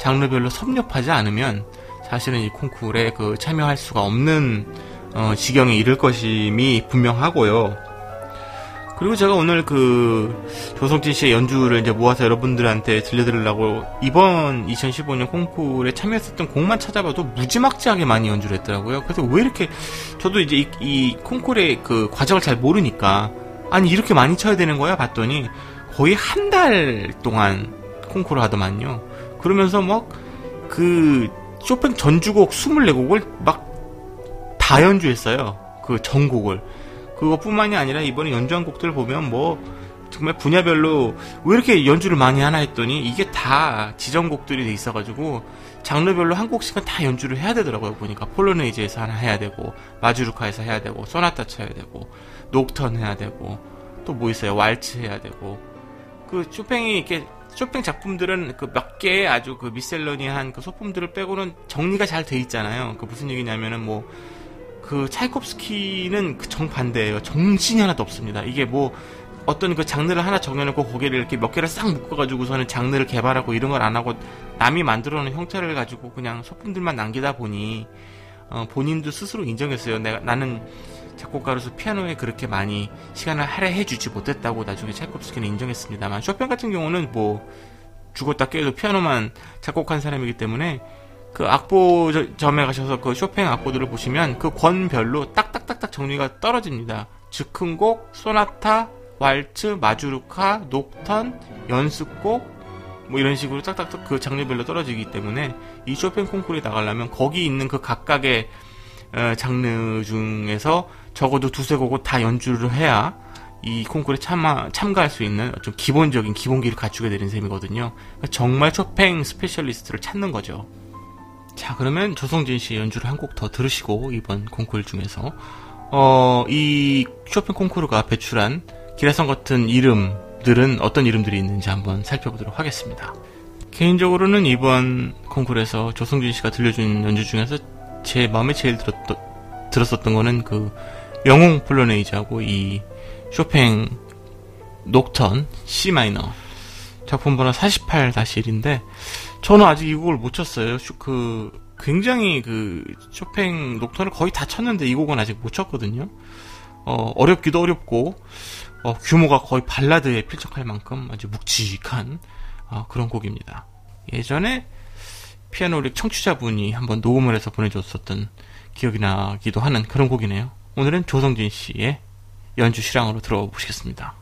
장르별로 섭렵하지 않으면 사실은 이 콩쿠르에 그 참여할 수가 없는 어, 지경에 이를 것임이 분명하고요. 그리고 제가 오늘 그 조성진 씨의 연주를 이제 모아서 여러분들한테 들려드리려고 이번 2015년 콩쿠르에 참여했었던 곡만 찾아봐도 무지막지하게 많이 연주를 했더라고요. 그래서 왜 이렇게 저도 이제 이, 이 콩쿠르의 그 과정을 잘 모르니까 아니 이렇게 많이 쳐야 되는 거야 봤더니 거의 한 달 동안 콩쿠르 하더만요. 그러면서 막 그 쇼팽 전주곡 24곡을 막 다 연주했어요. 그 전곡을. 그것뿐만이 아니라 이번에 연주한 곡들 보면 뭐 정말 분야별로 왜 이렇게 연주를 많이 하나 했더니 이게 다 지정곡들이 돼 있어가지고 장르별로 한 곡씩은 다 연주를 해야 되더라고요 보니까 폴로네이즈에서 하나 해야 되고 마주르카에서 해야 되고 소나타 쳐야 되고 녹턴 해야 되고 또 뭐 있어요 왈츠 해야 되고 그 쇼팽이 이렇게 쇼팽 작품들은 그 몇 개의 아주 그 미셀러니한 그 소품들을 빼고는 정리가 잘 돼 있잖아요. 그 무슨 얘기냐면은 뭐 그 차이콥스키는 그 정반대예요. 정신이 하나도 없습니다. 이게 뭐 어떤 그 장르를 하나 정해놓고 고개를 이렇게 몇 개를 싹 묶어가지고서는 장르를 개발하고 이런 걸 안 하고 남이 만들어놓은 형태를 가지고 그냥 소품들만 남기다 보니 어, 본인도 스스로 인정했어요. 내가 나는 작곡가로서 피아노에 그렇게 많이 시간을 할애해주지 못했다고 나중에 찰콥스키는 인정했습니다만 쇼팽 같은 경우는 뭐 죽었다 깨도 피아노만 작곡한 사람이기 때문에 그 악보점에 가셔서 그 쇼팽 악보들을 보시면 그 권별로 딱딱딱딱 정리가 떨어집니다. 즉흥곡, 소나타, 왈츠, 마주르카, 녹턴, 연습곡 뭐 이런 식으로 딱딱딱 그 장르별로 떨어지기 때문에 이 쇼팽 콩쿠르에 나가려면 거기 있는 그 각각의 어, 장르 중에서 적어도 두세 곡을 다 연주를 해야 이 콩쿠르에 참아, 참가할 수 있는 좀 기본적인 기본기를 갖추게 되는 셈이거든요. 그러니까 정말 쇼팽 specialist를 찾는 거죠. 자, 그러면 조성진 씨 연주를 한 곡 더 들으시고 이번 콩쿠르 중에서 어, 이 쇼팽 콩쿠르가 배출한 기라성 같은 이름들은 어떤 이름들이 있는지 한번 살펴보도록 하겠습니다. 개인적으로는 이번 콩쿠르에서 조성진 씨가 들려준 연주 중에서 제 마음에 제일 들었던, 들었었던 거는 그 영웅 플로네이즈하고 이 쇼팽 녹턴 C 마이너 작품 번호 48-1인데 저는 아직 이 곡을 못 쳤어요. 그 굉장히 그 쇼팽 녹턴을 거의 다 쳤는데 이 곡은 아직 못 쳤거든요. 어, 어렵기도 어렵고 어, 규모가 거의 발라드에 필적할 만큼 아주 묵직한 어, 그런 곡입니다. 예전에 피아노 릭 청취자분이 한번 녹음을 해서 보내줬었던 기억이 나기도 하는 그런 곡이네요. 오늘은 조성진 씨의 연주 실황으로 들어보시겠습니다.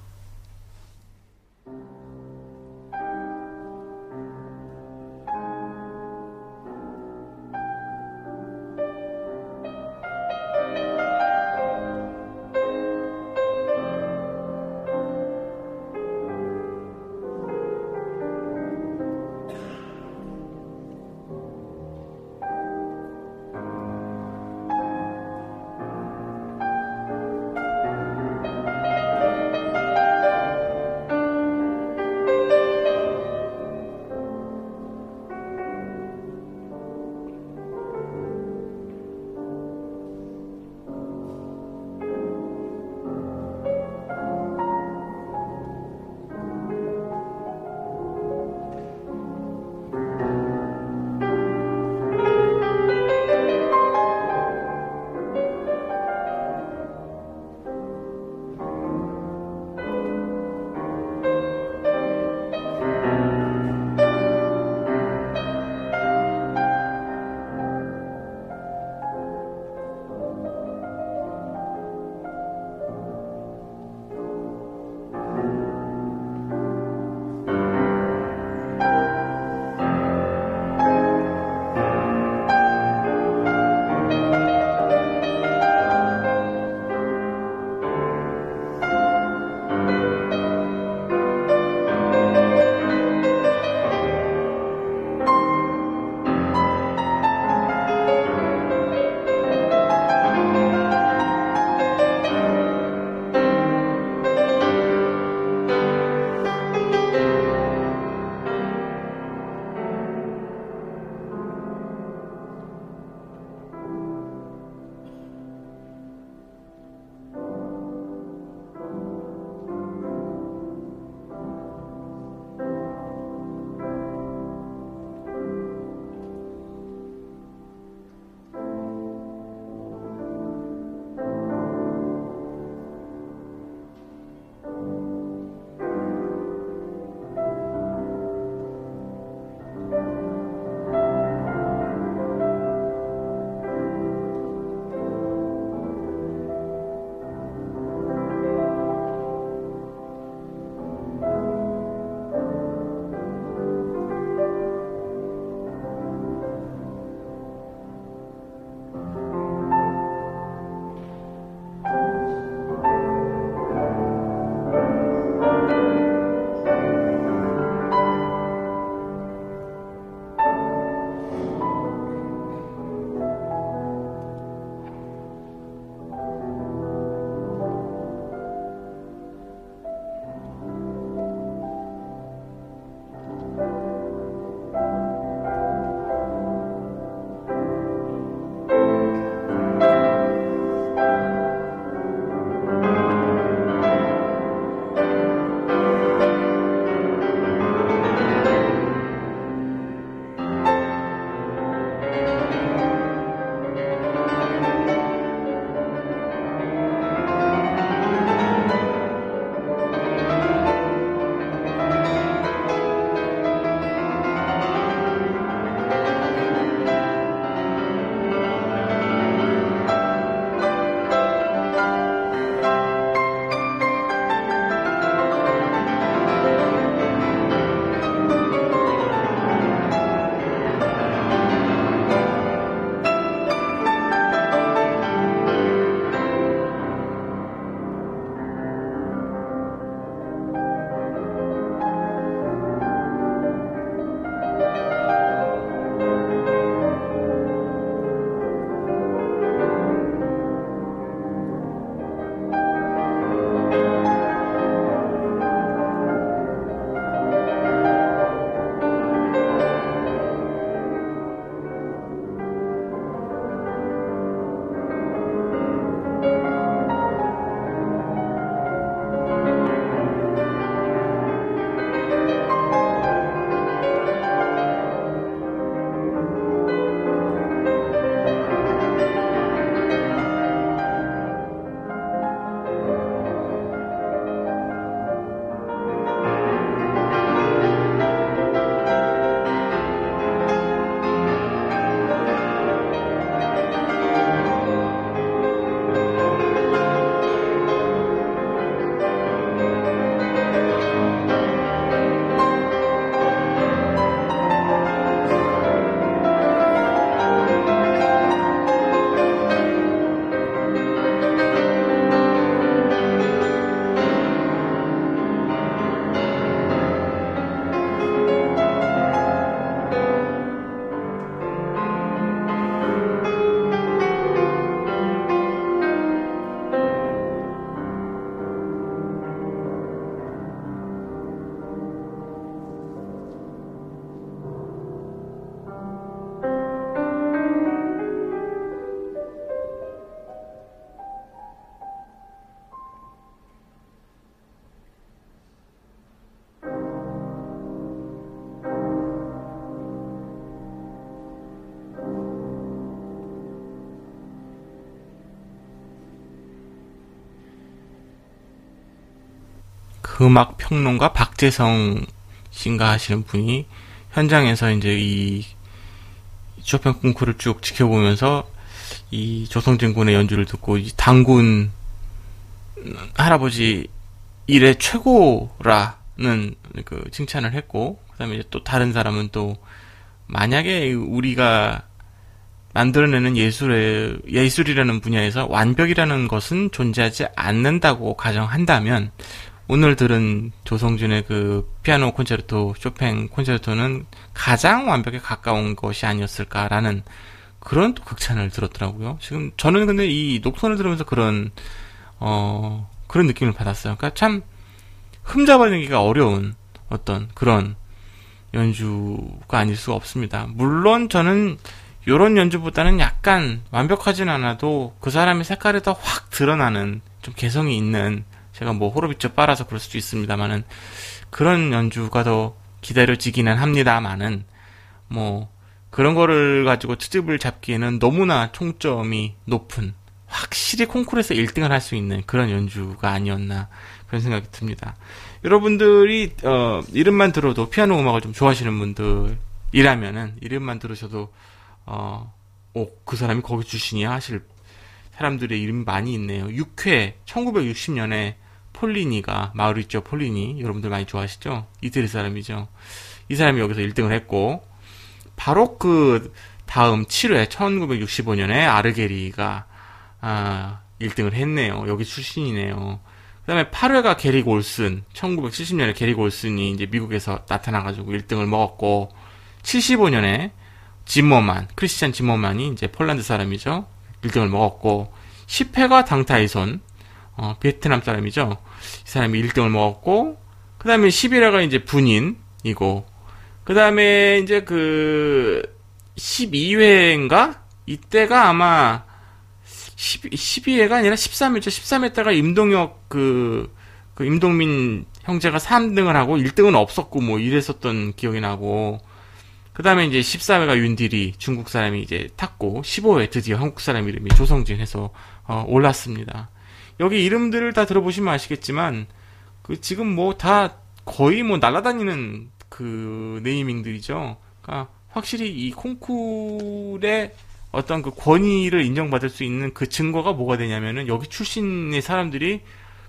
음악 평론가 박재성 씨인가 하시는 분이 현장에서 이제 이 쇼팽 콩쿠를 쭉 지켜보면서 이 조성진 군의 연주를 듣고 이 당군 할아버지 일의 최고라는 그 칭찬을 했고 그다음에 또 다른 사람은 또 만약에 우리가 만들어내는 예술의 예술이라는 분야에서 완벽이라는 것은 존재하지 않는다고 가정한다면 오늘 들은 조성준의 그 피아노 콘체르토 쇼팽 콘체르토는 가장 완벽에 가까운 것이 아니었을까라는 그런 또 극찬을 들었더라고요. 지금 저는 근데 이 녹턴을 들으면서 그런 어 그런 느낌을 받았어요. 그러니까 참 흠잡아내기가 어려운 어떤 그런 연주가 아닐 수가 없습니다. 물론 저는 이런 연주보다는 약간 완벽하진 않아도 그 사람의 색깔이 더 확 드러나는 좀 개성이 있는 제가 뭐 호로비처 빨아서 그럴 수도 있습니다만은 그런 연주가 더 기다려지기는 합니다만은 뭐 그런 거를 가지고 트집을 잡기에는 너무나 총점이 높은 확실히 콩쿠르에서 1등을 할 수 있는 그런 연주가 아니었나 그런 생각이 듭니다. 여러분들이 어, 이름만 들어도 피아노 음악을 좀 좋아하시는 분들이라면은 이름만 들으셔도 어, 오, 그 사람이 거기 출신이야 하실 사람들의 이름이 많이 있네요. 6회 1960년에 폴리니가 마우리죠 폴리니 여러분들 많이 좋아하시죠? 이태리 사람이죠. 이 사람이 여기서 1등을 했고 바로 그 다음 7회 1965년에 아르게리가 아, 1등을 했네요. 여기 출신이네요. 그 다음에 8회가 게리 골슨, 1970년에 게리 골슨이 이제 미국에서 나타나가지고 1등을 먹었고, 75년에 지머만, 크리스찬 지머만이 이제 폴란드 사람이죠. 1등을 먹었고, 10회가 당타이손, 어, 베트남 사람이죠. 이 사람이 1등을 먹었고, 그 다음에 11회가 이제 분인이고, 그 다음에 이제 그 12회인가? 이때가 아마 12, 12회가 아니라 13회죠. 13회 때가 임동혁 그, 그 임동민 형제가 3등을 하고 1등은 없었고 뭐 이랬었던 기억이 나고 그 다음에 이제 14회가 윤디리 중국 사람이 이제 탔고 15회 드디어 한국 사람 이름이 조성진 해서 어, 올랐습니다. 여기 이름들을 다 들어보시면 아시겠지만 그 지금 뭐 다 거의 뭐 날아다니는 그 네이밍들이죠. 그러니까 확실히 이 콩쿠르의 어떤 그 권위를 인정받을 수 있는 그 증거가 뭐가 되냐면은 여기 출신의 사람들이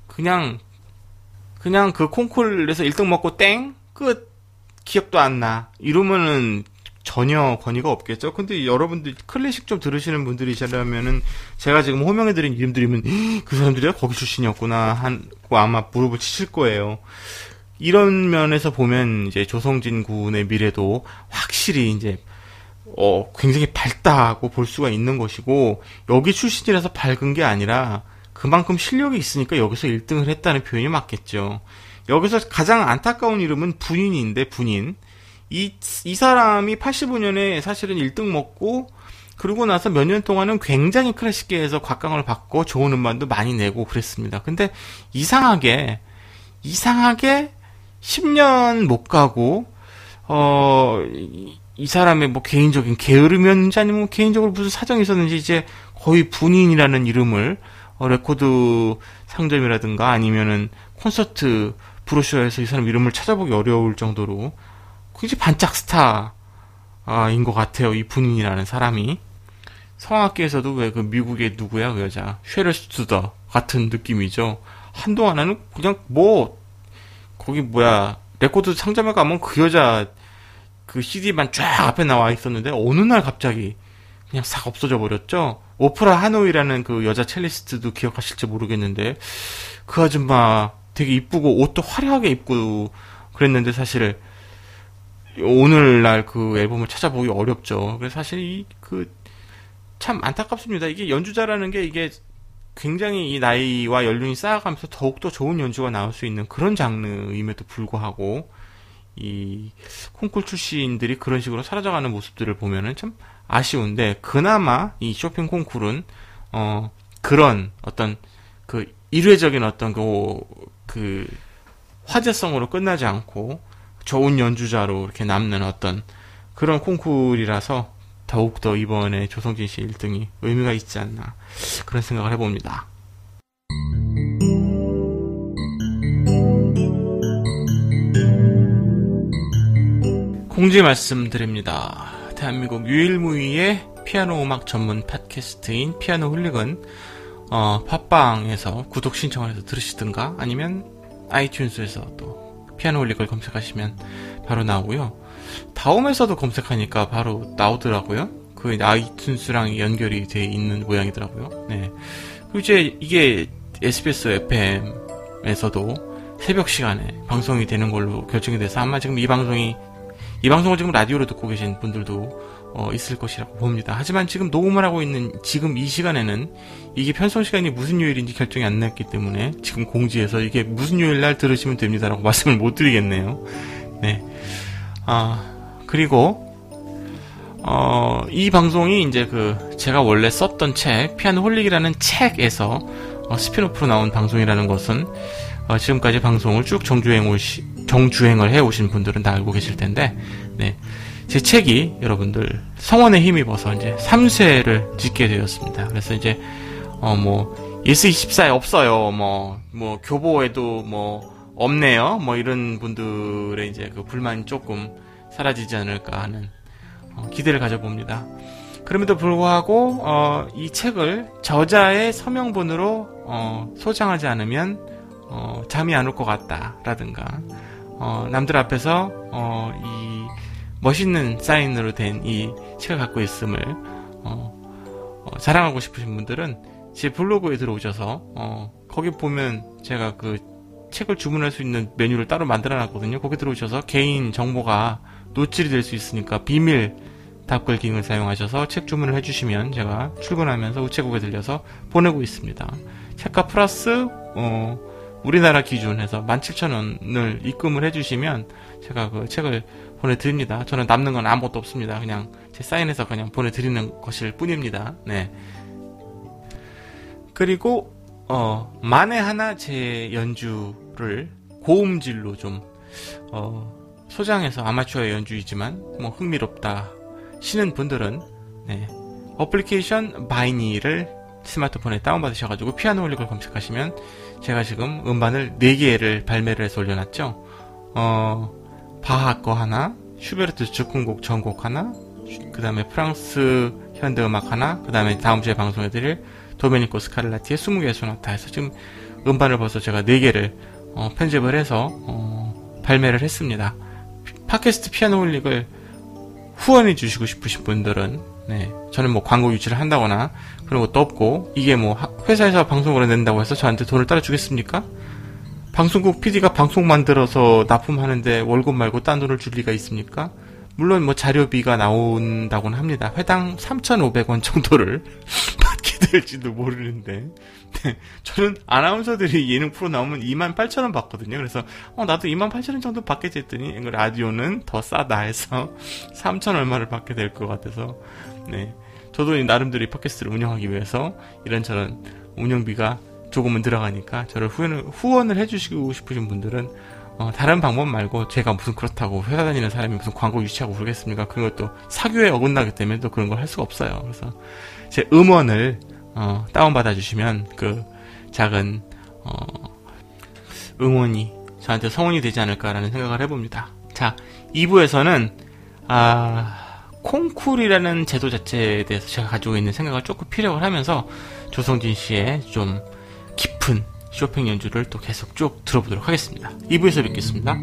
그냥 그냥 그 콩쿠르에서 1등 먹고 땡 끝 기억도 안 나. 이러면은 전혀 권위가 없겠죠. 근데 여러분들 클래식 좀 들으시는 분들이시라면은 제가 지금 호명해드린 이름들이면 그 사람들이 거기 출신이었구나 하고 아마 무릎을 치실 거예요. 이런 면에서 보면 이제 조성진 군의 미래도 확실히 이제 어 굉장히 밝다고 볼 수가 있는 것이고 여기 출신이라서 밝은 게 아니라 그만큼 실력이 있으니까 여기서 1등을 했다는 표현이 맞겠죠. 여기서 가장 안타까운 이름은 분인인데 분인 이, 이 사람이 85년에 사실은 1등 먹고 그러고 나서 몇 년 동안은 굉장히 클래식계에서 곽강을 받고 좋은 음반도 많이 내고 그랬습니다. 근데 이상하게 이상하게 10년 못 가고 어, 이, 이 사람의 뭐 개인적인 게으름이었는지 아니면 뭐 개인적으로 무슨 사정이 있었는지 이제 거의 분인이라는 이름을 어, 레코드 상점이라든가 아니면은 콘서트 brochure에서 이 사람 이름을 찾아보기 어려울 정도로 굉장히 반짝 스타인 것 같아요. 이 부닌이라는 사람이. 성악계에서도 왜 그 미국의 누구야 그 여자 셰릴 스튜더 같은 느낌이죠. 한동안은 그냥 뭐 거기 뭐야 레코드 상점에 가면 그 여자 그 CD만 쫙 앞에 나와 있었는데 어느 날 갑자기 그냥 싹 없어져 버렸죠. 오프라 하노이라는 그 여자 첼리스트도 기억하실지 모르겠는데 그 아줌마 되게 이쁘고 옷도 화려하게 입고 그랬는데 사실 오늘날 그 앨범을 찾아보기 어렵죠. 그래서 사실 이 그 참 안타깝습니다. 이게 연주자라는 게 이게 굉장히 이 나이와 연륜이 쌓아가면서 더욱더 좋은 연주가 나올 수 있는 그런 장르임에도 불구하고 이 콩쿨 출신들이 그런 식으로 사라져가는 모습들을 보면은 참 아쉬운데 그나마 이 쇼핑 콩쿨은 어 그런 어떤 그 일회적인 어떤 그, 그 화제성으로 끝나지 않고 좋은 연주자로 이렇게 남는 어떤 그런 콩쿨이라서 더욱더 이번에 조성진 씨 1등이 의미가 있지 않나 그런 생각을 해봅니다. 공지 말씀드립니다. 대한민국 유일무이의 피아노 음악 전문 팟캐스트인 피아노 훌릭은 어, 팟빵에서 구독 신청을 해서 들으시든가 아니면 아이튠즈에서 또 피아노 훌릭을 검색하시면 바로 나오고요. 다음에서도 검색하니까 바로 나오더라고요. 그 아이튠즈랑 연결이 돼 있는 모양이더라고요. 네. 그리고 이제 이게 SBS FM에서도 새벽 시간에 방송이 되는 걸로 결정이 돼서 아마 지금 이 방송이 이 방송을 지금 라디오로 듣고 계신 분들도 어, 있을 것이라고 봅니다. 하지만 지금 녹음을 하고 있는 지금 이 시간에는 이게 편성 시간이 무슨 요일인지 결정이 안 났기 때문에 지금 공지에서 이게 무슨 요일 날 들으시면 됩니다라고 말씀을 못 드리겠네요. 네. 아, 그리고 어, 이 방송이 이제 그 제가 원래 썼던 책 피아노 홀릭이라는 책에서 어, spin-off로 나온 방송이라는 것은 어, 지금까지 방송을 쭉 정주행 오시, 정주행을 해 오신 분들은 다 알고 계실 텐데, 네. 제 책이 여러분들 성원에 힘입어서 이제 3쇄를 찍게 되었습니다. 그래서 이제, 어, 뭐, 예스24에 없어요. 뭐, 뭐, 교보에도 뭐, 없네요. 뭐, 이런 분들의 이제 그 불만이 조금 사라지지 않을까 하는 어, 기대를 가져봅니다. 그럼에도 불구하고, 어, 이 책을 저자의 서명본으로, 어, 소장하지 않으면, 어, 잠이 안 올 것 같다 라든가 어, 남들 앞에서 어, 이 멋있는 사인으로 된 이 책을 갖고 있음을 어, 어, 자랑하고 싶으신 분들은 제 블로그에 들어오셔서 어, 거기 보면 제가 그 책을 주문할 수 있는 메뉴를 따로 만들어놨거든요. 거기 들어오셔서 개인 정보가 노출이 될 수 있으니까 비밀 답글 기능을 사용하셔서 책 주문을 해주시면 제가 출근하면서 우체국에 들려서 보내고 있습니다. 책값 플러스 어, 우리나라 기준에서 17,000원을 입금을 해주시면 제가 그 책을 보내드립니다. 저는 남는 건 아무것도 없습니다. 그냥 제 사인해서 그냥 보내드리는 것일 뿐입니다. 네. 그리고 어, 만에 하나 제 연주를 고음질로 좀 어, 소장해서 아마추어 연주이지만 뭐 흥미롭다 하시는 분들은 네. 어플리케이션 바이닐을 스마트폰에 다운받으셔가지고 피아노홀릭을 검색하시면 제가 지금 음반을 4개를 발매를 해서 올려놨죠. 어, 바하 거 하나, 슈베르트 즉흥곡 전곡 하나, 그 다음에 프랑스 현대음악 하나, 그 다음에 다음 주에 방송해드릴 도메니코 스카를라티의 20개의 소나타 해서 지금 음반을 벌써 제가 4개를 어, 편집을 해서 어, 발매를 했습니다. 팟캐스트 피아노 홀릭을 후원해 주시고 싶으신 분들은 네, 저는 뭐 광고 유치를 한다거나 그런 것도 없고 이게 뭐 회사에서 방송을 낸다고 해서 저한테 돈을 따라 주겠습니까? 방송국 PD가 방송 만들어서 납품하는데 월급 말고 딴 돈을 줄 리가 있습니까? 물론 뭐 자료비가 나온다고는 합니다. 회당 3,500원 정도를 받게 될지도 모르는데 네, 저는 아나운서들이 예능 프로 나오면 28,000원 받거든요. 그래서 어 나도 28,000원 정도 받겠지 했더니 라디오는 더 싸다 해서 3,000 얼마를 받게 될 것 같아서 네. 저도 나름대로 이 팟캐스트를 운영하기 위해서 이런저런 운영비가 조금은 들어가니까 저를 후원을, 후원을 해주시고 싶으신 분들은 어, 다른 방법 말고 제가 무슨 그렇다고 회사 다니는 사람이 무슨 광고 유치하고 그러겠습니까? 그런 것도 사교에 어긋나기 때문에 또 그런 걸 할 수가 없어요. 그래서 제 음원을 어, 다운받아 주시면 그 작은 어, 응원이 저한테 성원이 되지 않을까라는 생각을 해봅니다. 자, 2부에서는 아 콩쿨이라는 제도 자체에 대해서 제가 가지고 있는 생각을 조금 피력을 하면서 조성진 씨의 좀 깊은 쇼팽 연주를 또 계속 쭉 들어보도록 하겠습니다. 2부에서 뵙겠습니다.